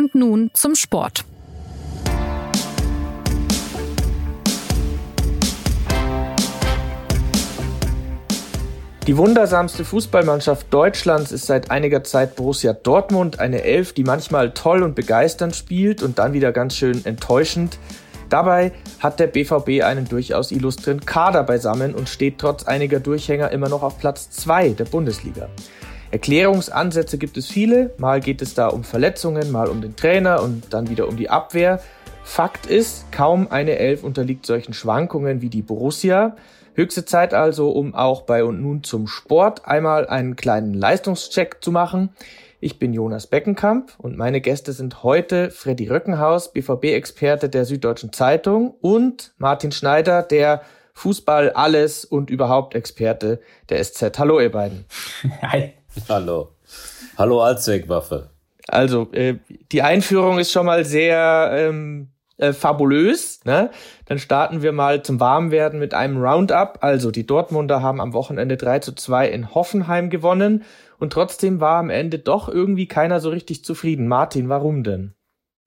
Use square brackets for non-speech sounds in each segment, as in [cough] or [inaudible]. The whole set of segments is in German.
Und nun zum Sport. Die wundersamste Fußballmannschaft Deutschlands ist seit einiger Zeit Borussia Dortmund, eine Elf, die manchmal toll und begeisternd spielt und dann wieder ganz schön enttäuschend. Dabei hat der BVB einen durchaus illustren Kader beisammen und steht trotz einiger Durchhänger immer noch auf Platz 2 der Bundesliga. Erklärungsansätze gibt es viele, mal geht es da um Verletzungen, mal um den Trainer und dann wieder um die Abwehr. Fakt ist, kaum eine Elf unterliegt solchen Schwankungen wie die Borussia. Höchste Zeit also, um auch bei und nun zum Sport einmal einen kleinen Leistungscheck zu machen. Ich bin Jonas Beckenkamp und meine Gäste sind heute Freddy Röckenhaus, BVB-Experte der Süddeutschen Zeitung und Martin Schneider, der Fußball alles und überhaupt Experte der SZ. Hallo ihr beiden. [laughs] Hi. Hallo. Hallo Allzweckwaffe. Also, äh, die Einführung ist schon mal sehr ähm, äh, fabulös. Ne? Dann starten wir mal zum Warmwerden mit einem Roundup. Also die Dortmunder haben am Wochenende 3 zu 2 in Hoffenheim gewonnen und trotzdem war am Ende doch irgendwie keiner so richtig zufrieden. Martin, warum denn?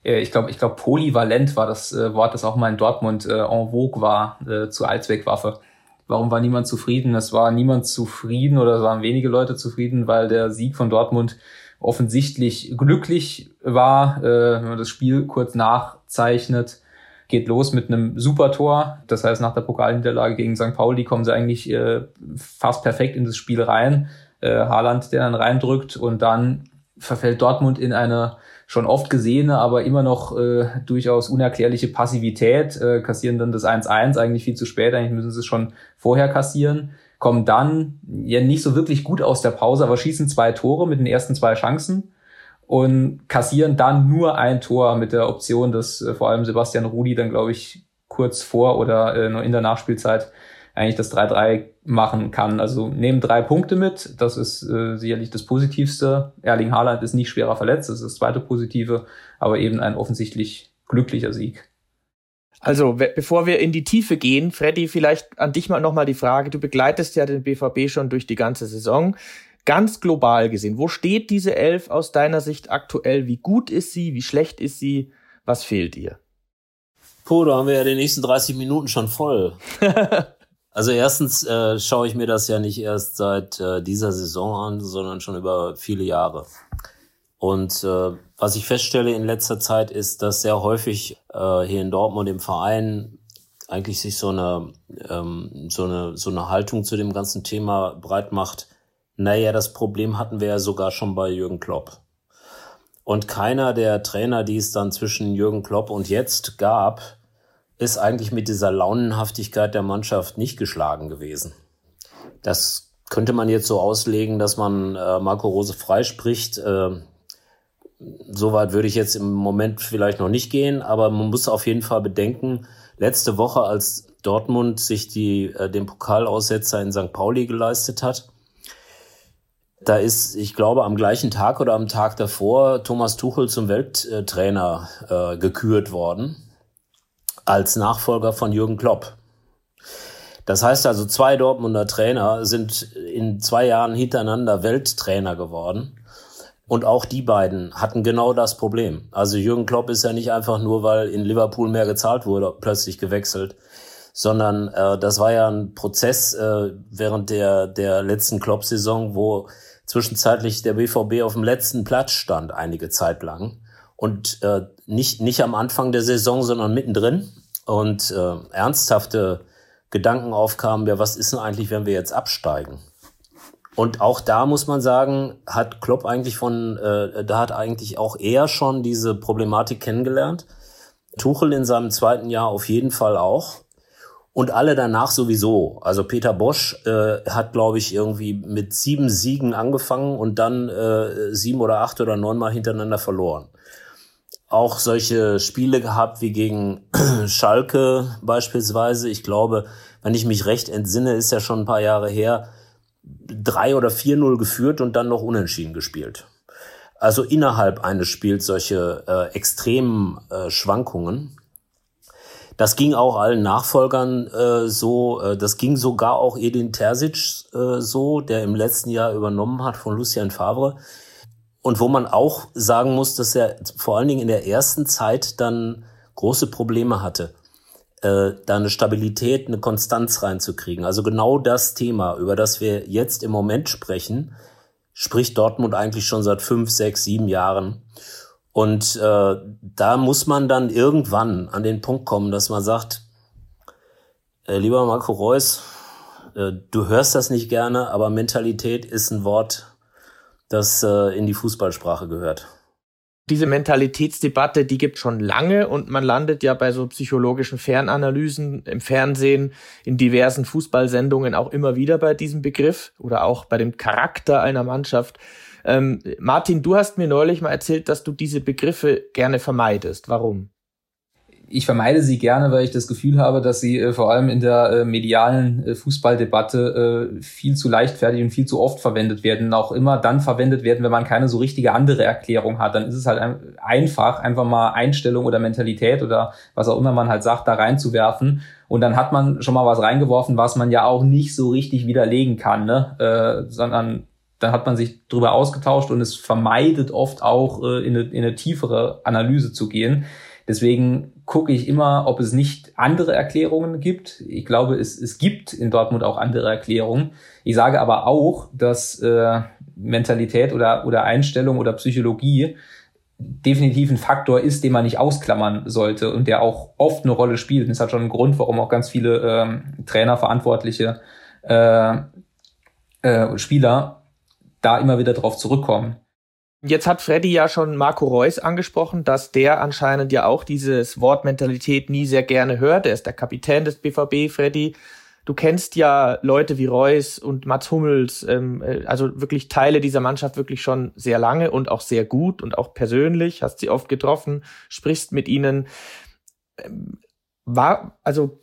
Ich glaube, ich glaube, polyvalent war das äh, Wort, das auch mal in Dortmund äh, en vogue war äh, zur Allzweckwaffe. Warum war niemand zufrieden? Es war niemand zufrieden oder es waren wenige Leute zufrieden, weil der Sieg von Dortmund offensichtlich glücklich war, äh, wenn man das Spiel kurz nachzeichnet. Geht los mit einem super Tor. Das heißt, nach der Pokalniederlage gegen St. Pauli kommen sie eigentlich äh, fast perfekt in das Spiel rein. Äh, Haaland, der dann reindrückt und dann verfällt Dortmund in eine schon oft gesehene, aber immer noch äh, durchaus unerklärliche Passivität, äh, kassieren dann das 1-1, eigentlich viel zu spät, eigentlich müssen sie es schon vorher kassieren kommen dann ja nicht so wirklich gut aus der Pause, aber schießen zwei Tore mit den ersten zwei Chancen und kassieren dann nur ein Tor mit der Option, dass äh, vor allem Sebastian Rudi dann, glaube ich, kurz vor oder äh, in der Nachspielzeit eigentlich das 3-3 machen kann. Also nehmen drei Punkte mit, das ist äh, sicherlich das Positivste. Erling Haaland ist nicht schwerer verletzt, das ist das zweite Positive, aber eben ein offensichtlich glücklicher Sieg. Also, bevor wir in die Tiefe gehen, Freddy, vielleicht an dich mal nochmal die Frage. Du begleitest ja den BVB schon durch die ganze Saison. Ganz global gesehen, wo steht diese Elf aus deiner Sicht aktuell? Wie gut ist sie? Wie schlecht ist sie? Was fehlt ihr? Puh, da haben wir ja die nächsten 30 Minuten schon voll. [laughs] also erstens äh, schaue ich mir das ja nicht erst seit äh, dieser Saison an, sondern schon über viele Jahre. Und äh, was ich feststelle in letzter Zeit ist, dass sehr häufig äh, hier in Dortmund im Verein eigentlich sich so eine, ähm, so eine, so eine Haltung zu dem ganzen Thema breit macht. Naja, das Problem hatten wir ja sogar schon bei Jürgen Klopp. Und keiner der Trainer, die es dann zwischen Jürgen Klopp und jetzt gab, ist eigentlich mit dieser Launenhaftigkeit der Mannschaft nicht geschlagen gewesen. Das könnte man jetzt so auslegen, dass man äh, Marco Rose freispricht. Äh, Soweit würde ich jetzt im Moment vielleicht noch nicht gehen, aber man muss auf jeden Fall bedenken, letzte Woche, als Dortmund sich die, äh, den Pokalaussetzer in St. Pauli geleistet hat, da ist, ich glaube, am gleichen Tag oder am Tag davor Thomas Tuchel zum Welttrainer äh, gekürt worden, als Nachfolger von Jürgen Klopp. Das heißt also, zwei Dortmunder Trainer sind in zwei Jahren hintereinander Welttrainer geworden. Und auch die beiden hatten genau das Problem. Also Jürgen Klopp ist ja nicht einfach nur, weil in Liverpool mehr gezahlt wurde, plötzlich gewechselt, sondern äh, das war ja ein Prozess äh, während der, der letzten Klopp-Saison, wo zwischenzeitlich der BVB auf dem letzten Platz stand, einige Zeit lang. Und äh, nicht, nicht am Anfang der Saison, sondern mittendrin. Und äh, ernsthafte Gedanken aufkamen, ja, was ist denn eigentlich, wenn wir jetzt absteigen? Und auch da muss man sagen, hat Klopp eigentlich von, äh, da hat eigentlich auch er schon diese Problematik kennengelernt. Tuchel in seinem zweiten Jahr auf jeden Fall auch. Und alle danach sowieso. Also Peter Bosch äh, hat, glaube ich, irgendwie mit sieben Siegen angefangen und dann äh, sieben oder acht oder neun Mal hintereinander verloren. Auch solche Spiele gehabt wie gegen [clears throat] Schalke beispielsweise. Ich glaube, wenn ich mich recht entsinne, ist ja schon ein paar Jahre her, drei oder vier null geführt und dann noch unentschieden gespielt. Also innerhalb eines Spiels solche äh, extremen äh, Schwankungen. Das ging auch allen Nachfolgern äh, so, äh, das ging sogar auch Edin Terzic äh, so, der im letzten Jahr übernommen hat von Lucien Favre. Und wo man auch sagen muss, dass er vor allen Dingen in der ersten Zeit dann große Probleme hatte, äh, da eine Stabilität, eine Konstanz reinzukriegen. Also genau das Thema, über das wir jetzt im Moment sprechen, spricht Dortmund eigentlich schon seit fünf, sechs, sieben Jahren. Und äh, da muss man dann irgendwann an den Punkt kommen, dass man sagt, äh, lieber Marco Reus, äh, du hörst das nicht gerne, aber Mentalität ist ein Wort, das äh, in die Fußballsprache gehört. Diese Mentalitätsdebatte, die gibt schon lange und man landet ja bei so psychologischen Fernanalysen im Fernsehen, in diversen Fußballsendungen auch immer wieder bei diesem Begriff oder auch bei dem Charakter einer Mannschaft. Ähm, Martin, du hast mir neulich mal erzählt, dass du diese Begriffe gerne vermeidest. Warum? Ich vermeide sie gerne, weil ich das Gefühl habe, dass sie äh, vor allem in der äh, medialen äh, Fußballdebatte äh, viel zu leichtfertig und viel zu oft verwendet werden. Auch immer dann verwendet werden, wenn man keine so richtige andere Erklärung hat. Dann ist es halt ein, einfach, einfach mal Einstellung oder Mentalität oder was auch immer man halt sagt, da reinzuwerfen. Und dann hat man schon mal was reingeworfen, was man ja auch nicht so richtig widerlegen kann, ne? äh, sondern dann hat man sich darüber ausgetauscht und es vermeidet oft auch äh, in, eine, in eine tiefere Analyse zu gehen. Deswegen gucke ich immer, ob es nicht andere Erklärungen gibt. Ich glaube, es, es gibt in Dortmund auch andere Erklärungen. Ich sage aber auch, dass äh, Mentalität oder, oder Einstellung oder Psychologie definitiv ein Faktor ist, den man nicht ausklammern sollte und der auch oft eine Rolle spielt. Und das hat schon einen Grund, warum auch ganz viele ähm, Trainer, Verantwortliche, äh, äh, Spieler da immer wieder drauf zurückkommen. Jetzt hat Freddy ja schon Marco Reus angesprochen, dass der anscheinend ja auch dieses Wort Mentalität nie sehr gerne hört. Er ist der Kapitän des BVB, Freddy. Du kennst ja Leute wie Reus und Mats Hummels, ähm, äh, also wirklich Teile dieser Mannschaft wirklich schon sehr lange und auch sehr gut und auch persönlich, hast sie oft getroffen, sprichst mit ihnen. Ähm, war, also,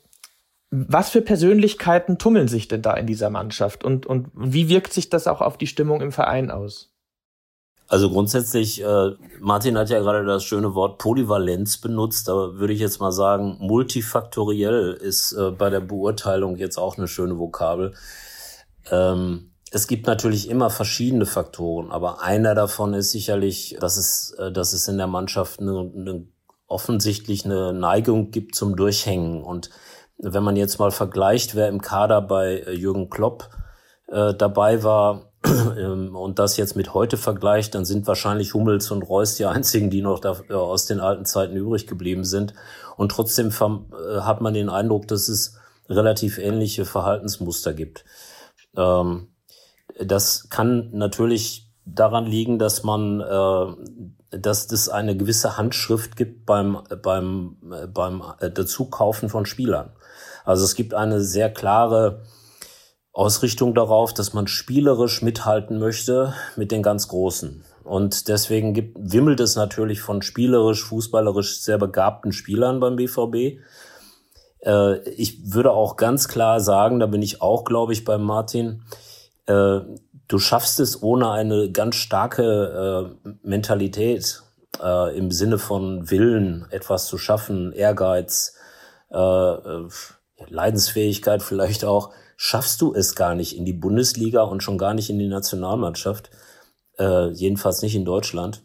was für Persönlichkeiten tummeln sich denn da in dieser Mannschaft und, und wie wirkt sich das auch auf die Stimmung im Verein aus? Also grundsätzlich, äh, Martin hat ja gerade das schöne Wort Polyvalenz benutzt, da würde ich jetzt mal sagen, multifaktoriell ist äh, bei der Beurteilung jetzt auch eine schöne Vokabel. Ähm, es gibt natürlich immer verschiedene Faktoren, aber einer davon ist sicherlich, dass es, äh, dass es in der Mannschaft eine, eine, offensichtlich eine Neigung gibt zum Durchhängen. Und wenn man jetzt mal vergleicht, wer im Kader bei äh, Jürgen Klopp äh, dabei war, [clears throat] und das jetzt mit heute vergleicht, dann sind wahrscheinlich Hummels und Reus die einzigen, die noch da, äh, aus den alten Zeiten übrig geblieben sind. Und trotzdem äh, hat man den Eindruck, dass es relativ ähnliche Verhaltensmuster gibt. Ähm, das kann natürlich daran liegen, dass man, äh, dass es eine gewisse Handschrift gibt beim beim beim Dazukaufen von Spielern. Also es gibt eine sehr klare Ausrichtung darauf, dass man spielerisch mithalten möchte mit den ganz Großen. Und deswegen gibt, wimmelt es natürlich von spielerisch, fußballerisch sehr begabten Spielern beim BVB. Äh, ich würde auch ganz klar sagen, da bin ich auch, glaube ich, beim Martin, äh, du schaffst es ohne eine ganz starke äh, Mentalität im Sinne von Willen, etwas zu schaffen, Ehrgeiz, äh, äh, Leidensfähigkeit vielleicht auch, schaffst du es gar nicht in die Bundesliga und schon gar nicht in die Nationalmannschaft, äh, jedenfalls nicht in Deutschland.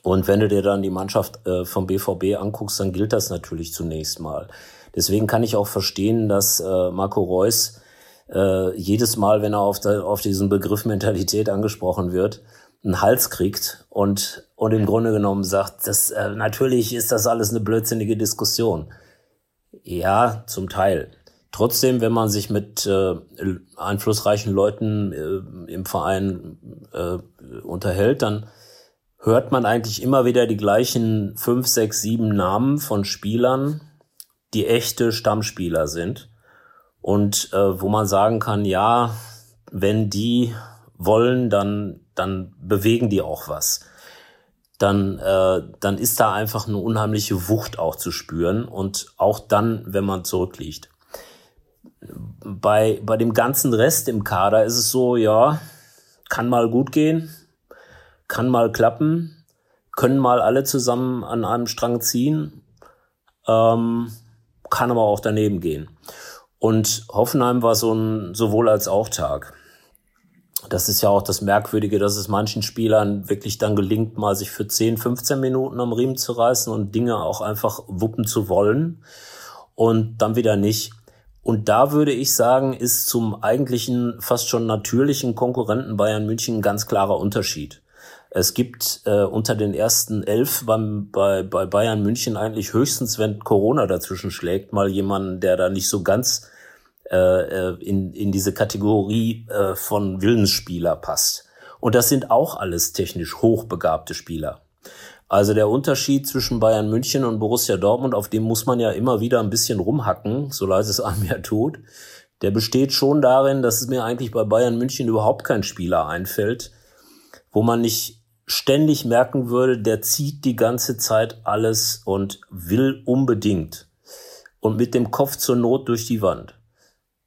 Und wenn du dir dann die Mannschaft äh, vom BVB anguckst, dann gilt das natürlich zunächst mal. Deswegen kann ich auch verstehen, dass äh, Marco Reus äh, jedes Mal, wenn er auf, der, auf diesen Begriff Mentalität angesprochen wird, einen Hals kriegt und, und im Grunde genommen sagt, das, äh, natürlich ist das alles eine blödsinnige Diskussion. Ja, zum Teil. Trotzdem, wenn man sich mit äh, einflussreichen Leuten äh, im Verein äh, unterhält, dann hört man eigentlich immer wieder die gleichen fünf, sechs, sieben Namen von Spielern, die echte Stammspieler sind. Und äh, wo man sagen kann, ja, wenn die wollen, dann, dann bewegen die auch was. Dann, äh, dann ist da einfach eine unheimliche Wucht auch zu spüren und auch dann, wenn man zurückliegt bei, bei dem ganzen Rest im Kader ist es so, ja, kann mal gut gehen, kann mal klappen, können mal alle zusammen an einem Strang ziehen, ähm, kann aber auch daneben gehen. Und Hoffenheim war so ein sowohl als auch Tag. das ist ja auch das Merkwürdige, dass es manchen Spielern wirklich dann gelingt, mal sich für 10, 15 Minuten am Riemen zu reißen und Dinge auch einfach wuppen zu wollen und dann wieder nicht. Und da würde ich sagen, ist zum eigentlichen, fast schon natürlichen Konkurrenten Bayern München ein ganz klarer Unterschied. Es gibt äh, unter den ersten elf beim, bei, bei Bayern München eigentlich höchstens, wenn Corona dazwischen schlägt, mal jemanden, der da nicht so ganz äh, äh, in, in diese Kategorie äh, von Willensspieler passt. Und das sind auch alles technisch hochbegabte Spieler. Also der Unterschied zwischen Bayern München und Borussia Dortmund, auf dem muss man ja immer wieder ein bisschen rumhacken, so leid es einem ja tut. Der besteht schon darin, dass es mir eigentlich bei Bayern München überhaupt kein Spieler einfällt, wo man nicht ständig merken würde, der zieht die ganze Zeit alles und will unbedingt und mit dem Kopf zur Not durch die Wand.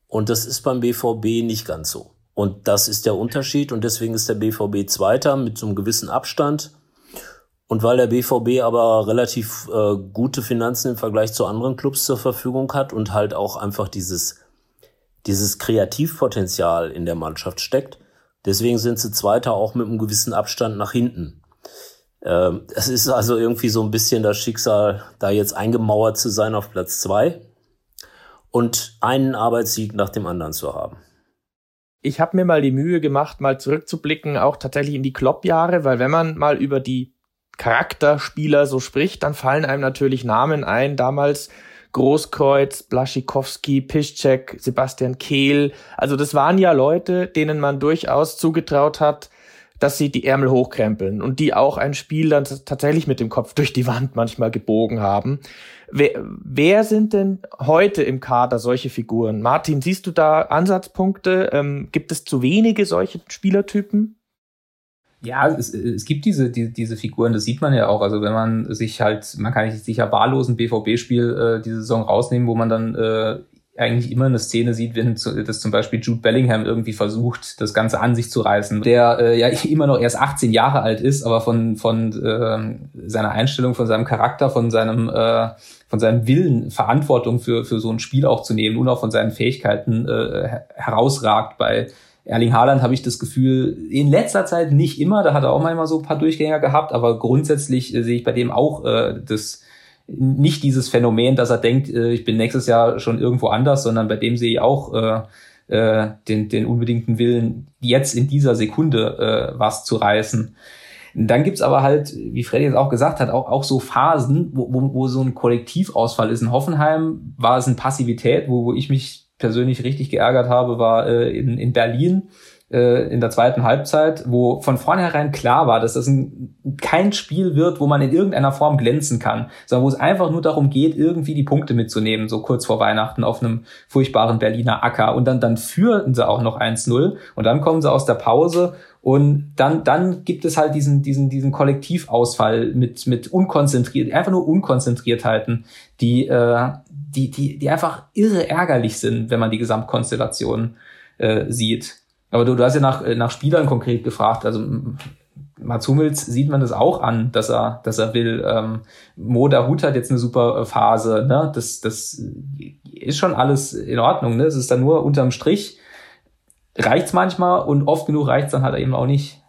Und das ist beim BVB nicht ganz so. Und das ist der Unterschied und deswegen ist der BVB Zweiter mit so einem gewissen Abstand. Und weil der BVB aber relativ äh, gute Finanzen im Vergleich zu anderen Clubs zur Verfügung hat und halt auch einfach dieses, dieses Kreativpotenzial in der Mannschaft steckt, deswegen sind sie Zweiter auch mit einem gewissen Abstand nach hinten. Ähm, es ist also irgendwie so ein bisschen das Schicksal, da jetzt eingemauert zu sein auf Platz zwei und einen Arbeitssieg nach dem anderen zu haben. Ich habe mir mal die Mühe gemacht, mal zurückzublicken, auch tatsächlich in die Klopp-Jahre, weil wenn man mal über die Charakterspieler so spricht, dann fallen einem natürlich Namen ein. Damals Großkreuz, Blaschikowski, Piszczek, Sebastian Kehl. Also das waren ja Leute, denen man durchaus zugetraut hat, dass sie die Ärmel hochkrempeln und die auch ein Spiel dann tatsächlich mit dem Kopf durch die Wand manchmal gebogen haben. Wer, wer sind denn heute im Kader solche Figuren? Martin, siehst du da Ansatzpunkte? Ähm, gibt es zu wenige solche Spielertypen? Ja, es, es gibt diese, die, diese Figuren, das sieht man ja auch. Also wenn man sich halt, man kann sich sicher wahllos ein BVB-Spiel äh, diese Saison rausnehmen, wo man dann äh, eigentlich immer eine Szene sieht, wenn das zum Beispiel Jude Bellingham irgendwie versucht, das Ganze an sich zu reißen, der äh, ja [laughs] immer noch erst 18 Jahre alt ist, aber von, von äh, seiner Einstellung, von seinem Charakter, von seinem, äh, von seinem Willen, Verantwortung für, für so ein Spiel auch zu nehmen und auch von seinen Fähigkeiten äh, herausragt. Bei Erling Haaland habe ich das Gefühl, in letzter Zeit nicht immer, da hat er auch manchmal so ein paar Durchgänger gehabt, aber grundsätzlich äh, sehe ich bei dem auch äh, das nicht dieses Phänomen, dass er denkt, äh, ich bin nächstes Jahr schon irgendwo anders, sondern bei dem sehe ich auch äh, äh, den, den unbedingten Willen, jetzt in dieser Sekunde äh, was zu reißen. Dann gibt's aber halt, wie Freddy jetzt auch gesagt hat, auch, auch so Phasen, wo, wo, wo so ein Kollektivausfall ist. In Hoffenheim war es eine Passivität, wo, wo ich mich persönlich richtig geärgert habe, war äh, in, in Berlin äh, in der zweiten Halbzeit, wo von vornherein klar war, dass das ein, kein Spiel wird, wo man in irgendeiner Form glänzen kann, sondern wo es einfach nur darum geht, irgendwie die Punkte mitzunehmen, so kurz vor Weihnachten auf einem furchtbaren Berliner Acker. Und dann, dann führten sie auch noch 1-0 und dann kommen sie aus der Pause und dann, dann gibt es halt diesen, diesen, diesen Kollektivausfall mit, mit unkonzentriert, einfach nur Unkonzentriertheiten, die, äh, die, die, die einfach irre ärgerlich sind, wenn man die Gesamtkonstellation äh, sieht. Aber du, du hast ja nach, nach Spielern konkret gefragt. Also Mats Hummels sieht man das auch an, dass er, dass er will. Ähm, Moda Hut hat jetzt eine super äh, Phase. Ne? Das, das ist schon alles in Ordnung. Ne? Es ist dann nur unterm Strich reicht's manchmal und oft genug reicht's dann halt eben auch nicht.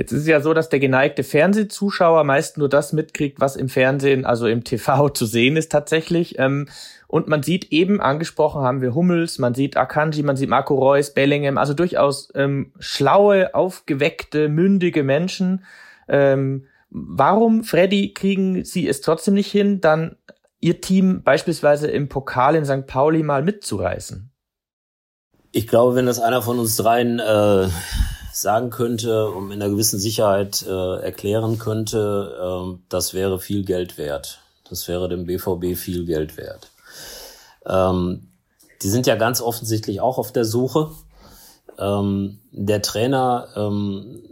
Jetzt ist es ja so, dass der geneigte Fernsehzuschauer meist nur das mitkriegt, was im Fernsehen, also im TV [laughs] zu sehen ist tatsächlich. Ähm, und man sieht eben, angesprochen haben wir Hummels, man sieht Akanji, man sieht Marco Reus, Bellingham, also durchaus ähm, schlaue, aufgeweckte, mündige Menschen. Ähm, warum, Freddy, kriegen sie es trotzdem nicht hin, dann ihr Team beispielsweise im Pokal in St. Pauli mal mitzureißen? Ich glaube, wenn das einer von uns dreien äh, sagen könnte und mit einer gewissen Sicherheit äh, erklären könnte, äh, das wäre viel Geld wert. Das wäre dem BVB viel Geld wert. Ähm, die sind ja ganz offensichtlich auch auf der Suche. Ähm, der Trainer, ähm,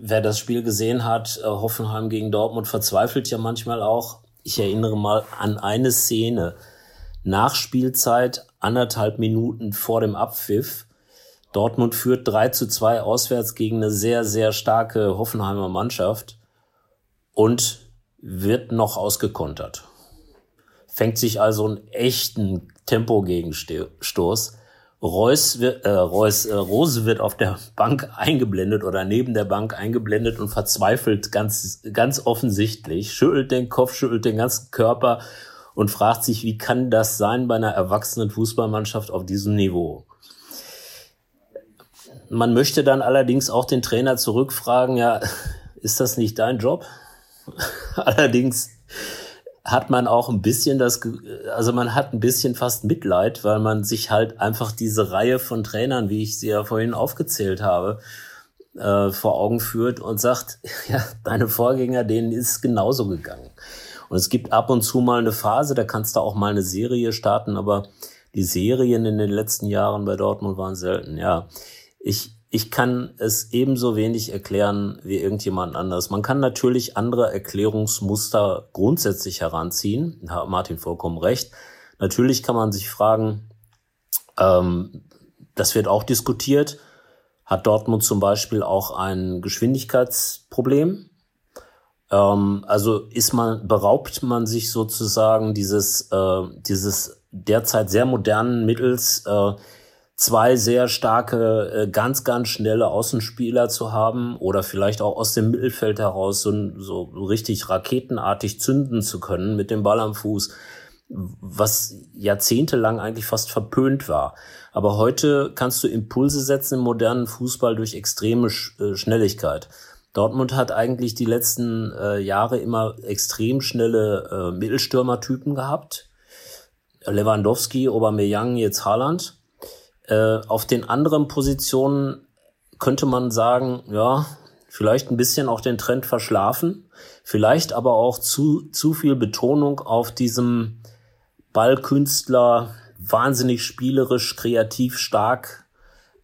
wer das Spiel gesehen hat, äh, Hoffenheim gegen Dortmund, verzweifelt ja manchmal auch. Ich erinnere mal an eine Szene. Nachspielzeit, anderthalb Minuten vor dem Abpfiff. Dortmund führt 3 zu 2 auswärts gegen eine sehr, sehr starke Hoffenheimer Mannschaft und wird noch ausgekontert fängt sich also einen echten Tempogegenstoß, Reus, äh, Reus äh, Rose wird auf der Bank eingeblendet oder neben der Bank eingeblendet und verzweifelt ganz, ganz offensichtlich, schüttelt den Kopf, schüttelt den ganzen Körper und fragt sich, wie kann das sein bei einer erwachsenen Fußballmannschaft auf diesem Niveau? Man möchte dann allerdings auch den Trainer zurückfragen, ja, [laughs] ist das nicht dein Job? [laughs] allerdings hat man auch ein bisschen das, also man hat ein bisschen fast Mitleid, weil man sich halt einfach diese Reihe von Trainern, wie ich sie ja vorhin aufgezählt habe, äh, vor Augen führt und sagt, [laughs] ja, deine Vorgänger, denen ist genauso gegangen. Und es gibt ab und zu mal eine Phase, da kannst du auch mal eine Serie starten, aber die Serien in den letzten Jahren bei Dortmund waren selten, ja. Ich, ich kann es ebenso wenig erklären wie irgendjemand anders. Man kann natürlich andere Erklärungsmuster grundsätzlich heranziehen. Da hat Martin vollkommen recht. Natürlich kann man sich fragen, ähm, das wird auch diskutiert, hat Dortmund zum Beispiel auch ein Geschwindigkeitsproblem? Ähm, also ist man, beraubt man sich sozusagen dieses, äh, dieses derzeit sehr modernen Mittels, äh, zwei sehr starke, äh, ganz, ganz schnelle Außenspieler zu haben oder vielleicht auch aus dem Mittelfeld heraus so, so richtig raketenartig zünden zu können mit dem Ball am Fuß, was jahrzehntelang eigentlich fast verpönt war. Aber heute kannst du Impulse setzen im modernen Fußball durch extreme äh, Schnelligkeit. Dortmund hat eigentlich die letzten äh, Jahre immer extrem schnelle äh, Mittelstürmertypen gehabt. Lewandowski, Aubameyang, jetzt Haaland. Äh, auf den anderen Positionen könnte man sagen, ja, vielleicht ein bisschen auch den Trend verschlafen, vielleicht aber auch zu, zu viel Betonung auf diesem Ballkünstler, wahnsinnig spielerisch, kreativ stark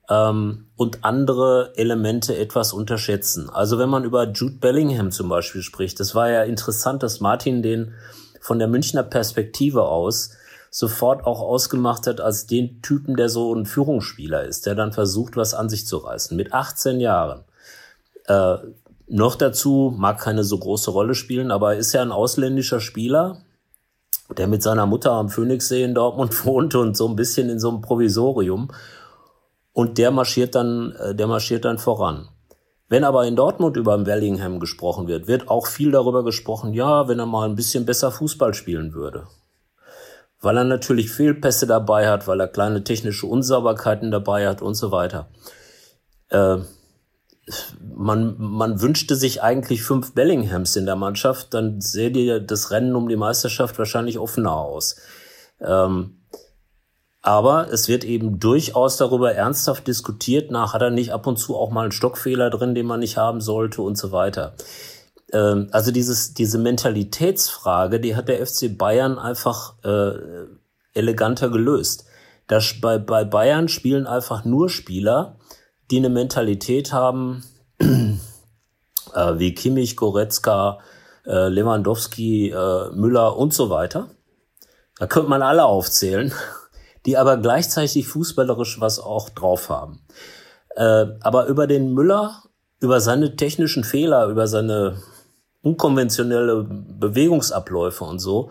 ähm, und andere Elemente etwas unterschätzen. Also wenn man über Jude Bellingham zum Beispiel spricht, das war ja interessant, dass Martin den von der Münchner Perspektive aus sofort auch ausgemacht hat als den Typen, der so ein Führungsspieler ist, der dann versucht, was an sich zu reißen. Mit 18 Jahren. Äh, noch dazu mag keine so große Rolle spielen, aber ist ja ein ausländischer Spieler, der mit seiner Mutter am Phoenixsee in Dortmund [laughs] wohnt und so ein bisschen in so einem Provisorium. Und der marschiert dann, äh, der marschiert dann voran. Wenn aber in Dortmund über Bellingham gesprochen wird, wird auch viel darüber gesprochen, ja, wenn er mal ein bisschen besser Fußball spielen würde weil er natürlich Fehlpässe dabei hat, weil er kleine technische Unsauberkeiten dabei hat und so weiter. Äh, man, man wünschte sich eigentlich fünf Bellinghams in der Mannschaft, dann sähe dir das Rennen um die Meisterschaft wahrscheinlich offener aus. Ähm, aber es wird eben durchaus darüber ernsthaft diskutiert, nach hat er nicht ab und zu auch mal einen Stockfehler drin, den man nicht haben sollte und so weiter. Ähm, also dieses, diese Mentalitätsfrage, die hat der FC Bayern einfach äh, eleganter gelöst. Das, bei, bei Bayern spielen einfach nur Spieler, die eine Mentalität haben, [clears throat] äh, wie Kimmich, Goretzka, äh, Lewandowski, äh, Müller und so weiter. Da könnte man alle aufzählen, die aber gleichzeitig fußballerisch was auch drauf haben. Äh, aber über den Müller, über seine technischen Fehler, über seine unkonventionelle Bewegungsabläufe und so,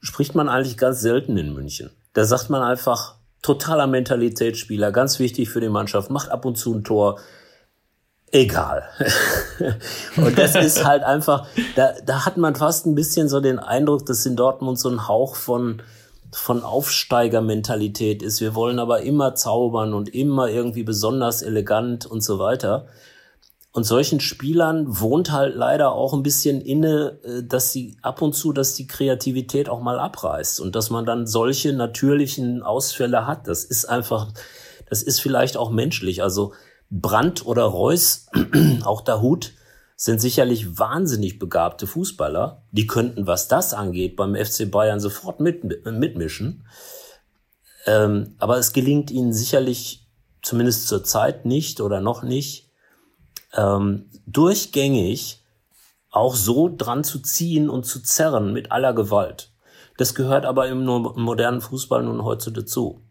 spricht man eigentlich ganz selten in München. Da sagt man einfach, totaler Mentalitätsspieler, ganz wichtig für die Mannschaft, macht ab und zu ein Tor. Egal. [laughs] und das ist halt einfach, da, da hat man fast ein bisschen so den Eindruck, dass in Dortmund so ein Hauch von, von Aufsteigermentalität ist. Wir wollen aber immer zaubern und immer irgendwie besonders elegant und so weiter. Und solchen Spielern wohnt halt leider auch ein bisschen inne, äh, dass sie ab und zu, dass die Kreativität auch mal abreißt und dass man dann solche natürlichen Ausfälle hat. Das ist einfach, das ist vielleicht auch menschlich. Also Brandt oder Reus, [clears throat] auch der Hut, sind sicherlich wahnsinnig begabte Fußballer. Die könnten, was das angeht, beim FC Bayern sofort mit, mitmischen. Ähm, aber es gelingt ihnen sicherlich zumindest zur Zeit nicht oder noch nicht, ähm, durchgängig auch so dran zu ziehen und zu zerren mit aller Gewalt. Das gehört aber im modernen Fußball nun heute dazu.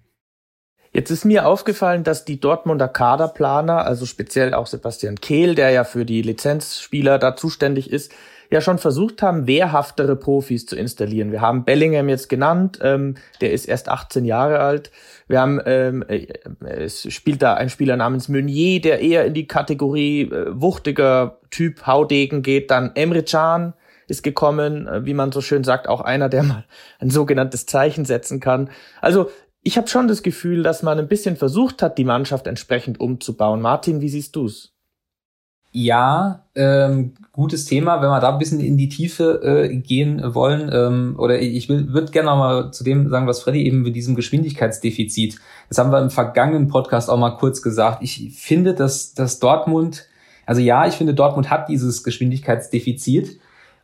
Jetzt ist mir aufgefallen, dass die Dortmunder Kaderplaner, also speziell auch Sebastian Kehl, der ja für die Lizenzspieler da zuständig ist, ja schon versucht haben, wehrhaftere Profis zu installieren. Wir haben Bellingham jetzt genannt, ähm, der ist erst 18 Jahre alt. Wir haben, ähm, äh, es spielt da ein Spieler namens Meunier, der eher in die Kategorie äh, wuchtiger Typ Haudegen geht. Dann Emre Can ist gekommen, äh, wie man so schön sagt, auch einer, der mal ein sogenanntes Zeichen setzen kann. Also ich habe schon das Gefühl, dass man ein bisschen versucht hat, die Mannschaft entsprechend umzubauen. Martin, wie siehst du's? Ja, ähm, gutes Thema, wenn wir da ein bisschen in die Tiefe äh, gehen wollen. Ähm, oder ich würde gerne mal zu dem sagen, was Freddy eben mit diesem Geschwindigkeitsdefizit. Das haben wir im vergangenen Podcast auch mal kurz gesagt. Ich finde, dass, dass Dortmund, also ja, ich finde, Dortmund hat dieses Geschwindigkeitsdefizit.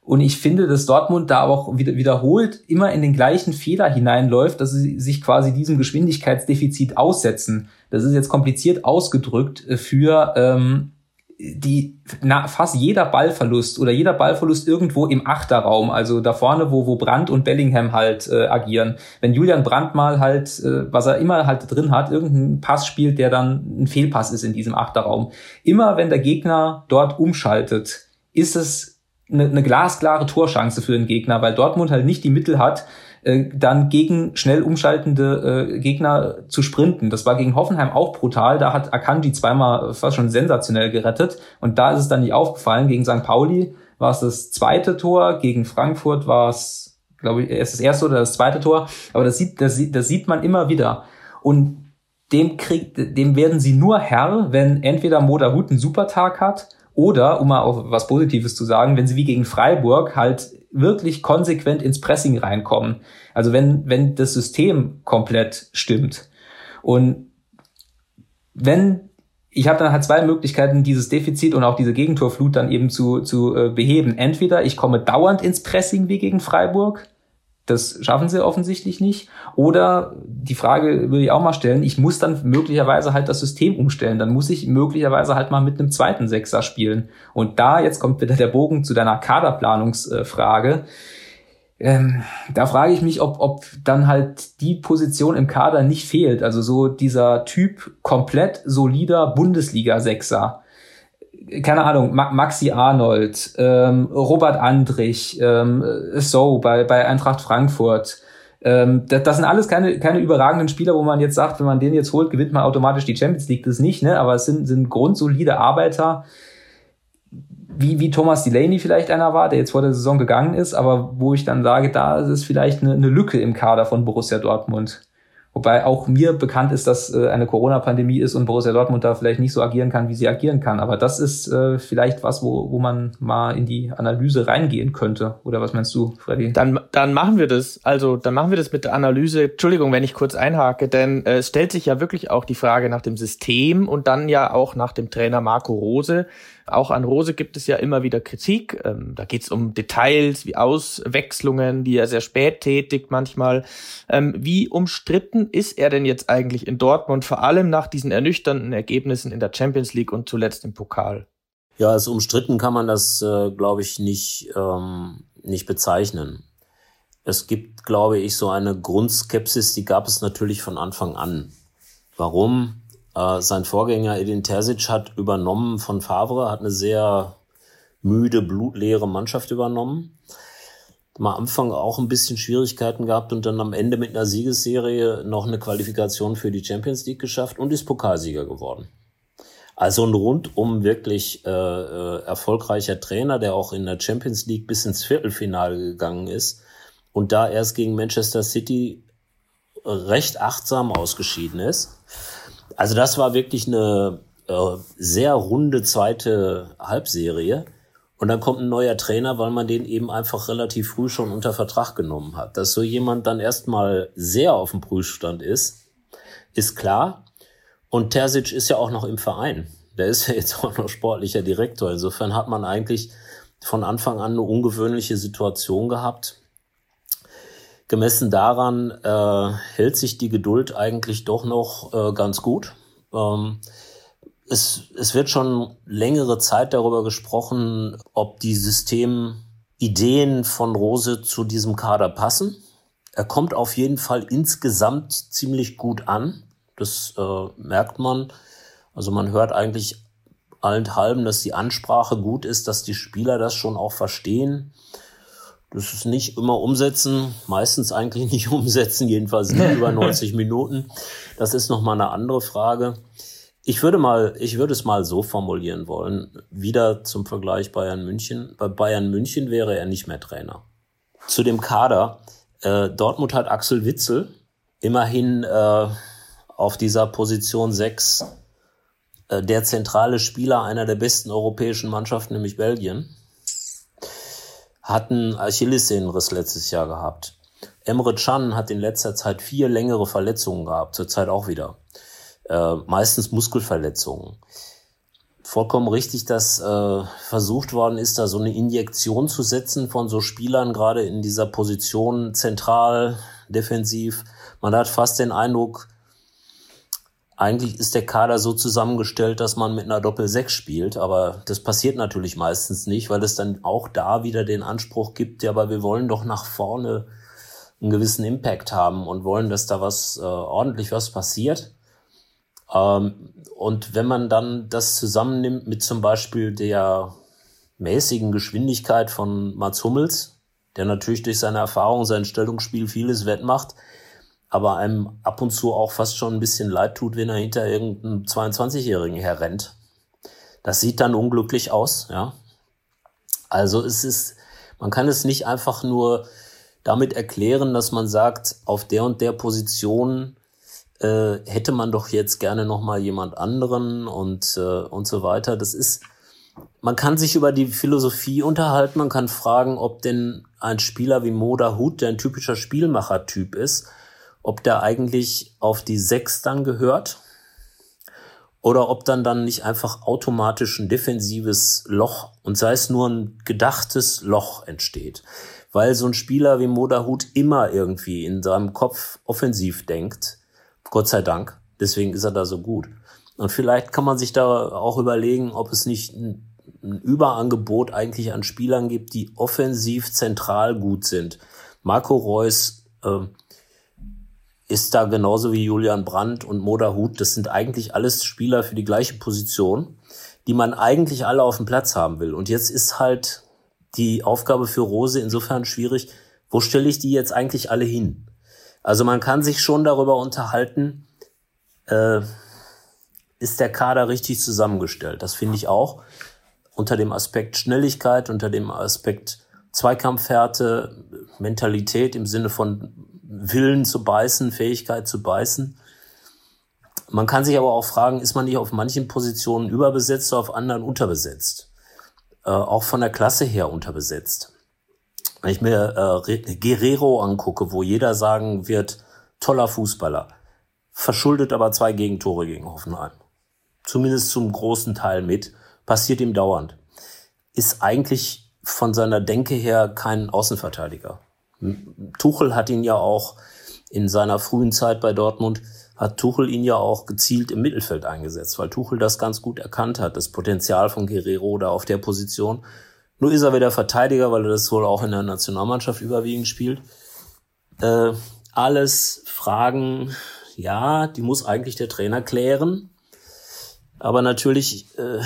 Und ich finde, dass Dortmund da auch wieder, wiederholt immer in den gleichen Fehler hineinläuft, dass sie sich quasi diesem Geschwindigkeitsdefizit aussetzen. Das ist jetzt kompliziert ausgedrückt für ähm, die na, fast jeder Ballverlust oder jeder Ballverlust irgendwo im Achterraum, also da vorne, wo, wo Brandt und Bellingham halt äh, agieren. Wenn Julian Brandt mal halt, äh, was er immer halt drin hat, irgendeinen Pass spielt, der dann ein Fehlpass ist in diesem Achterraum. Immer wenn der Gegner dort umschaltet, ist es eine, eine glasklare Torchance für den Gegner, weil Dortmund halt nicht die Mittel hat, äh, dann gegen schnell umschaltende äh, Gegner zu sprinten. Das war gegen Hoffenheim auch brutal. Da hat Akanji zweimal fast schon sensationell gerettet. Und da ist es dann nicht aufgefallen. Gegen St. Pauli war es das zweite Tor. Gegen Frankfurt war es, glaube ich, erst das erste oder das zweite Tor. Aber das sieht, das sieht, das sieht man immer wieder. Und dem, kriegt, dem werden sie nur Herr, wenn entweder Moda Hut einen Supertag hat oder, um mal auf was Positives zu sagen, wenn sie wie gegen Freiburg halt wirklich konsequent ins Pressing reinkommen. Also wenn, wenn das System komplett stimmt. Und wenn ich habe dann halt zwei Möglichkeiten, dieses Defizit und auch diese Gegentorflut dann eben zu, zu äh, beheben. Entweder ich komme dauernd ins Pressing wie gegen Freiburg, das schaffen sie offensichtlich nicht. Oder die Frage würde ich auch mal stellen, ich muss dann möglicherweise halt das System umstellen. Dann muss ich möglicherweise halt mal mit einem zweiten Sechser spielen. Und da, jetzt kommt wieder der Bogen zu deiner Kaderplanungsfrage. Ähm, da frage ich mich, ob, ob dann halt die Position im Kader nicht fehlt. Also so dieser Typ komplett solider Bundesliga-Sechser keine Ahnung, Maxi Arnold, ähm, Robert Andrich, ähm, So bei, bei Eintracht Frankfurt. Ähm, das, das sind alles keine, keine überragenden Spieler, wo man jetzt sagt, wenn man den jetzt holt, gewinnt man automatisch die Champions League. Das nicht, ne? Aber es sind, sind grundsolide Arbeiter, wie, wie Thomas Delaney vielleicht einer war, der jetzt vor der Saison gegangen ist, aber wo ich dann sage, da ist vielleicht eine, eine Lücke im Kader von Borussia Dortmund. Wobei auch mir bekannt ist, dass äh, eine Corona-Pandemie ist und Borussia Dortmund da vielleicht nicht so agieren kann, wie sie agieren kann. Aber das ist äh, vielleicht was, wo, wo man mal in die Analyse reingehen könnte. Oder was meinst du, Freddy? Dann, dann machen wir das. Also dann machen wir das mit der Analyse. Entschuldigung, wenn ich kurz einhake, denn äh, es stellt sich ja wirklich auch die Frage nach dem System und dann ja auch nach dem Trainer Marco Rose. Auch an Rose gibt es ja immer wieder Kritik. Ähm, da geht es um Details wie Auswechslungen, die er sehr spät tätigt manchmal. Ähm, wie umstritten ist er denn jetzt eigentlich in Dortmund, vor allem nach diesen ernüchternden Ergebnissen in der Champions League und zuletzt im Pokal? Ja, als umstritten kann man das, äh, glaube ich, nicht, ähm, nicht bezeichnen. Es gibt, glaube ich, so eine Grundskepsis, die gab es natürlich von Anfang an. Warum? Äh, sein Vorgänger Edin Terzic hat übernommen von Favre, hat eine sehr müde, blutleere Mannschaft übernommen. Am Anfang auch ein bisschen Schwierigkeiten gehabt und dann am Ende mit einer Siegesserie noch eine Qualifikation für die Champions League geschafft und ist Pokalsieger geworden. Also ein rundum wirklich äh, äh, erfolgreicher Trainer, der auch in der Champions League bis ins Viertelfinale gegangen ist und da erst gegen Manchester City recht achtsam ausgeschieden ist. Also das war wirklich eine äh, sehr runde zweite Halbserie. Und dann kommt ein neuer Trainer, weil man den eben einfach relativ früh schon unter Vertrag genommen hat. Dass so jemand dann erstmal sehr auf dem Prüfstand ist, ist klar. Und Terzic ist ja auch noch im Verein. Der ist ja jetzt auch noch sportlicher Direktor. Insofern hat man eigentlich von Anfang an eine ungewöhnliche Situation gehabt. Gemessen daran äh, hält sich die Geduld eigentlich doch noch äh, ganz gut. Ähm, es, es wird schon längere Zeit darüber gesprochen, ob die Systemideen von Rose zu diesem Kader passen. Er kommt auf jeden Fall insgesamt ziemlich gut an. Das äh, merkt man. Also man hört eigentlich allenthalben, dass die Ansprache gut ist, dass die Spieler das schon auch verstehen. Das ist nicht immer umsetzen, meistens eigentlich [laughs] nicht umsetzen, jedenfalls nicht über [laughs] 90 Minuten. Das ist nochmal eine andere Frage. Ich würde mal, ich würde es mal so formulieren wollen. Wieder zum Vergleich Bayern München. Bei Bayern München wäre er nicht mehr Trainer. Zu dem Kader. Äh, Dortmund hat Axel Witzel immerhin äh, auf dieser Position 6 äh, der zentrale Spieler einer der besten europäischen Mannschaften, nämlich Belgien hatten Achillessehnenriss letztes Jahr gehabt. Emre Can hat in letzter Zeit vier längere Verletzungen gehabt, zurzeit auch wieder. Äh, meistens Muskelverletzungen. Vollkommen richtig, dass äh, versucht worden ist, da so eine Injektion zu setzen von so Spielern, gerade in dieser Position zentral, defensiv. Man hat fast den Eindruck, eigentlich ist der Kader so zusammengestellt, dass man mit einer Doppel-6 spielt, aber das passiert natürlich meistens nicht, weil es dann auch da wieder den Anspruch gibt, ja, aber wir wollen doch nach vorne einen gewissen Impact haben und wollen, dass da was äh, ordentlich was passiert. Ähm, und wenn man dann das zusammennimmt mit zum Beispiel der mäßigen Geschwindigkeit von Mats Hummels, der natürlich durch seine Erfahrung, sein Stellungsspiel vieles wettmacht, aber einem ab und zu auch fast schon ein bisschen leid tut, wenn er hinter irgendeinem 22-Jährigen herrennt. Das sieht dann unglücklich aus, ja. Also es ist, man kann es nicht einfach nur damit erklären, dass man sagt, auf der und der Position äh, hätte man doch jetzt gerne noch mal jemand anderen und äh, und so weiter. Das ist, man kann sich über die Philosophie unterhalten, man kann fragen, ob denn ein Spieler wie Moda Hut, der ein typischer Spielmacher-Typ ist, ob der eigentlich auf die sechs dann gehört oder ob dann dann nicht einfach automatisch ein defensives Loch und sei es nur ein gedachtes Loch entsteht. Weil so ein Spieler wie Moderhut immer irgendwie in seinem Kopf offensiv denkt. Gott sei Dank. Deswegen ist er da so gut. Und vielleicht kann man sich da auch überlegen, ob es nicht ein, ein Überangebot eigentlich an Spielern gibt, die offensiv zentral gut sind. Marco Reus, äh, ist da genauso wie Julian Brandt und Moda Hut. Das sind eigentlich alles Spieler für die gleiche Position, die man eigentlich alle auf dem Platz haben will. Und jetzt ist halt die Aufgabe für Rose insofern schwierig. Wo stelle ich die jetzt eigentlich alle hin? Also man kann sich schon darüber unterhalten, äh, ist der Kader richtig zusammengestellt? Das finde ich auch. Unter dem Aspekt Schnelligkeit, unter dem Aspekt Zweikampfhärte, Mentalität im Sinne von Willen zu beißen, Fähigkeit zu beißen. Man kann sich aber auch fragen, ist man nicht auf manchen Positionen überbesetzt auf anderen unterbesetzt? Äh, auch von der Klasse her unterbesetzt. Wenn ich mir äh, Guerrero angucke, wo jeder sagen wird, toller Fußballer, verschuldet aber zwei Gegentore gegen Hoffenheim. Zumindest zum großen Teil mit, passiert ihm dauernd. Ist eigentlich von seiner Denke her kein Außenverteidiger. Tuchel hat ihn ja auch in seiner frühen Zeit bei Dortmund, hat Tuchel ihn ja auch gezielt im Mittelfeld eingesetzt, weil Tuchel das ganz gut erkannt hat, das Potenzial von Guerrero da auf der Position. Nur ist er wieder Verteidiger, weil er das wohl auch in der Nationalmannschaft überwiegend spielt. Äh, alles Fragen, ja, die muss eigentlich der Trainer klären. Aber natürlich äh,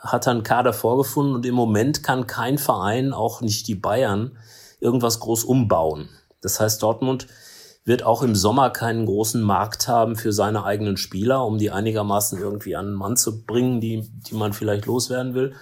hat er einen Kader vorgefunden und im Moment kann kein Verein, auch nicht die Bayern, irgendwas groß umbauen. Das heißt, Dortmund wird auch im Sommer keinen großen Markt haben für seine eigenen Spieler, um die einigermaßen irgendwie an einen Mann zu bringen, die, die man vielleicht loswerden will.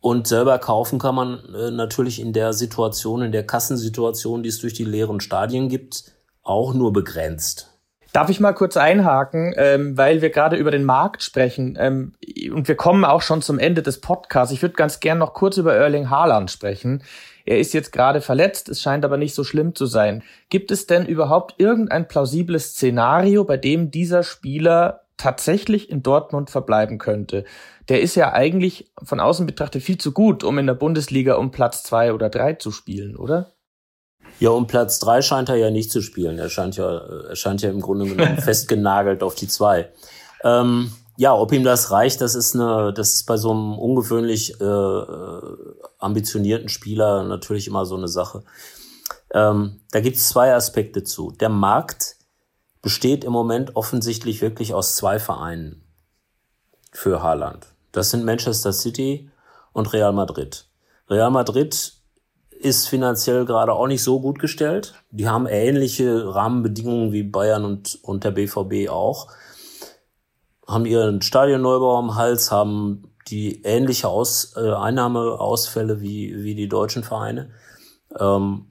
Und selber kaufen kann man äh, natürlich in der Situation, in der Kassensituation, die es durch die leeren Stadien gibt, auch nur begrenzt. Darf ich mal kurz einhaken, ähm, weil wir gerade über den Markt sprechen ähm, und wir kommen auch schon zum Ende des Podcasts. Ich würde ganz gern noch kurz über Erling Haaland sprechen. Er ist jetzt gerade verletzt, es scheint aber nicht so schlimm zu sein. Gibt es denn überhaupt irgendein plausibles Szenario, bei dem dieser Spieler tatsächlich in Dortmund verbleiben könnte? Der ist ja eigentlich von außen betrachtet viel zu gut, um in der Bundesliga um Platz zwei oder drei zu spielen, oder? Ja, um Platz drei scheint er ja nicht zu spielen. Er scheint ja, er scheint ja im Grunde genommen [laughs] festgenagelt auf die zwei. Ähm, ja, ob ihm das reicht, das ist eine, das ist bei so einem ungewöhnlich äh, ambitionierten Spieler natürlich immer so eine Sache. Ähm, da gibt es zwei Aspekte zu. Der Markt besteht im Moment offensichtlich wirklich aus zwei Vereinen für Haaland. Das sind Manchester City und Real Madrid. Real Madrid ist finanziell gerade auch nicht so gut gestellt. Die haben ähnliche Rahmenbedingungen wie Bayern und, und der BVB auch. Haben ihren Stadionneubau am Hals, haben die ähnliche Aus, äh, Einnahmeausfälle wie, wie die deutschen Vereine. Ähm,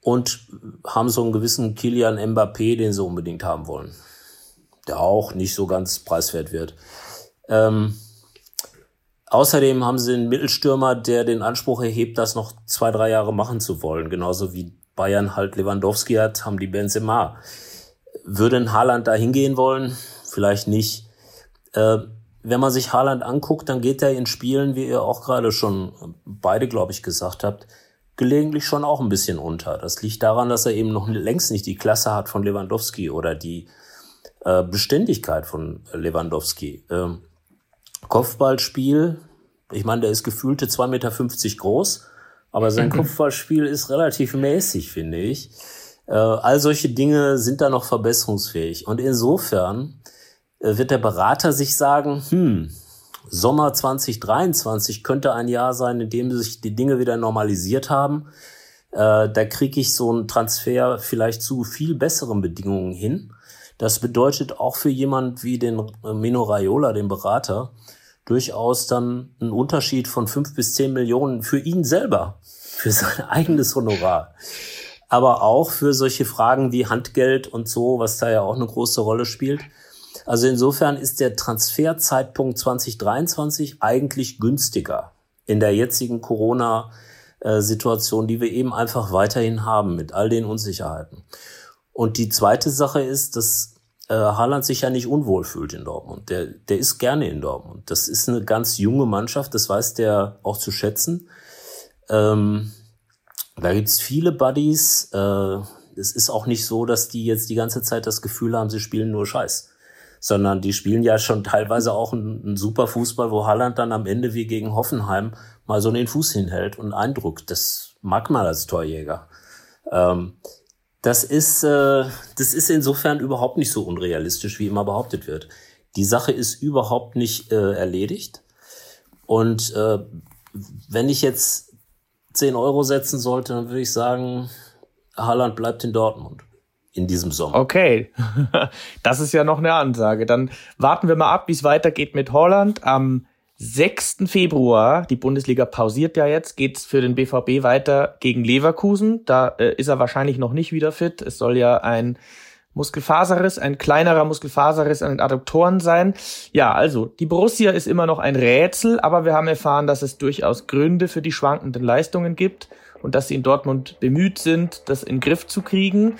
und haben so einen gewissen Kilian Mbappé, den sie unbedingt haben wollen. Der auch nicht so ganz preiswert wird. Ähm, außerdem haben sie einen Mittelstürmer, der den Anspruch erhebt, das noch zwei, drei Jahre machen zu wollen. Genauso wie Bayern halt Lewandowski hat, haben die Benzema. Würde ein Haaland da hingehen wollen? Vielleicht nicht. Äh, wenn man sich Haaland anguckt, dann geht er in Spielen, wie ihr auch gerade schon beide, glaube ich, gesagt habt, gelegentlich schon auch ein bisschen unter. Das liegt daran, dass er eben noch längst nicht die Klasse hat von Lewandowski oder die äh, Beständigkeit von Lewandowski. Ähm, Kopfballspiel, ich meine, der ist gefühlte 2,50 Meter groß, aber sein [laughs] Kopfballspiel ist relativ mäßig, finde ich. Äh, all solche Dinge sind da noch verbesserungsfähig. Und insofern wird der Berater sich sagen, hm, Sommer 2023 könnte ein Jahr sein, in dem sich die Dinge wieder normalisiert haben. Äh, da kriege ich so einen Transfer vielleicht zu viel besseren Bedingungen hin. Das bedeutet auch für jemand wie den Mino Raiola, den Berater, durchaus dann einen Unterschied von fünf bis zehn Millionen für ihn selber, für sein [laughs] eigenes Honorar. Aber auch für solche Fragen wie Handgeld und so, was da ja auch eine große Rolle spielt. Also insofern ist der Transferzeitpunkt 2023 eigentlich günstiger in der jetzigen Corona-Situation, die wir eben einfach weiterhin haben mit all den Unsicherheiten. Und die zweite Sache ist, dass äh, Haaland sich ja nicht unwohl fühlt in Dortmund. Der, der ist gerne in Dortmund. Das ist eine ganz junge Mannschaft, das weiß der auch zu schätzen. Ähm, da gibt's viele Buddies. Äh, es ist auch nicht so, dass die jetzt die ganze Zeit das Gefühl haben, sie spielen nur Scheiß sondern die spielen ja schon teilweise auch einen, einen super Fußball, wo Halland dann am Ende wie gegen Hoffenheim mal so den Fuß hinhält und eindruckt. Das mag man als Torjäger. Ähm, das ist, äh, das ist insofern überhaupt nicht so unrealistisch, wie immer behauptet wird. Die Sache ist überhaupt nicht äh, erledigt. Und äh, wenn ich jetzt 10 Euro setzen sollte, dann würde ich sagen, Haaland bleibt in Dortmund in diesem Sommer. Okay, [laughs] das ist ja noch eine Ansage. Dann warten wir mal ab, wie es weitergeht mit Holland. Am 6. Februar, die Bundesliga pausiert ja jetzt, geht's für den BVB weiter gegen Leverkusen. Da äh, ist er wahrscheinlich noch nicht wieder fit. Es soll ja ein Muskelfaserriss, ein kleinerer Muskelfaserriss an den Adduktoren sein. Ja, also die Borussia ist immer noch ein Rätsel, aber wir haben erfahren, dass es durchaus Gründe für die schwankenden Leistungen gibt und dass sie in Dortmund bemüht sind, das in den Griff zu kriegen.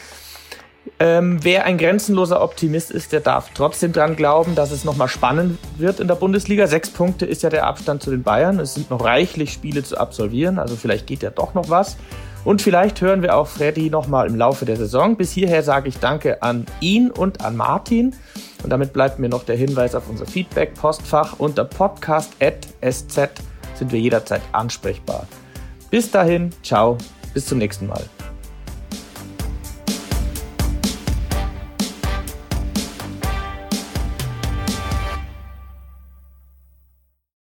Ähm, wer ein grenzenloser Optimist ist, der darf trotzdem dran glauben, dass es nochmal spannend wird in der Bundesliga. Sechs Punkte ist ja der Abstand zu den Bayern. Es sind noch reichlich Spiele zu absolvieren, also vielleicht geht ja doch noch was. Und vielleicht hören wir auch Freddy nochmal im Laufe der Saison. Bis hierher sage ich Danke an ihn und an Martin. Und damit bleibt mir noch der Hinweis auf unser Feedback-Postfach. Unter podcast.sz sind wir jederzeit ansprechbar. Bis dahin, ciao, bis zum nächsten Mal.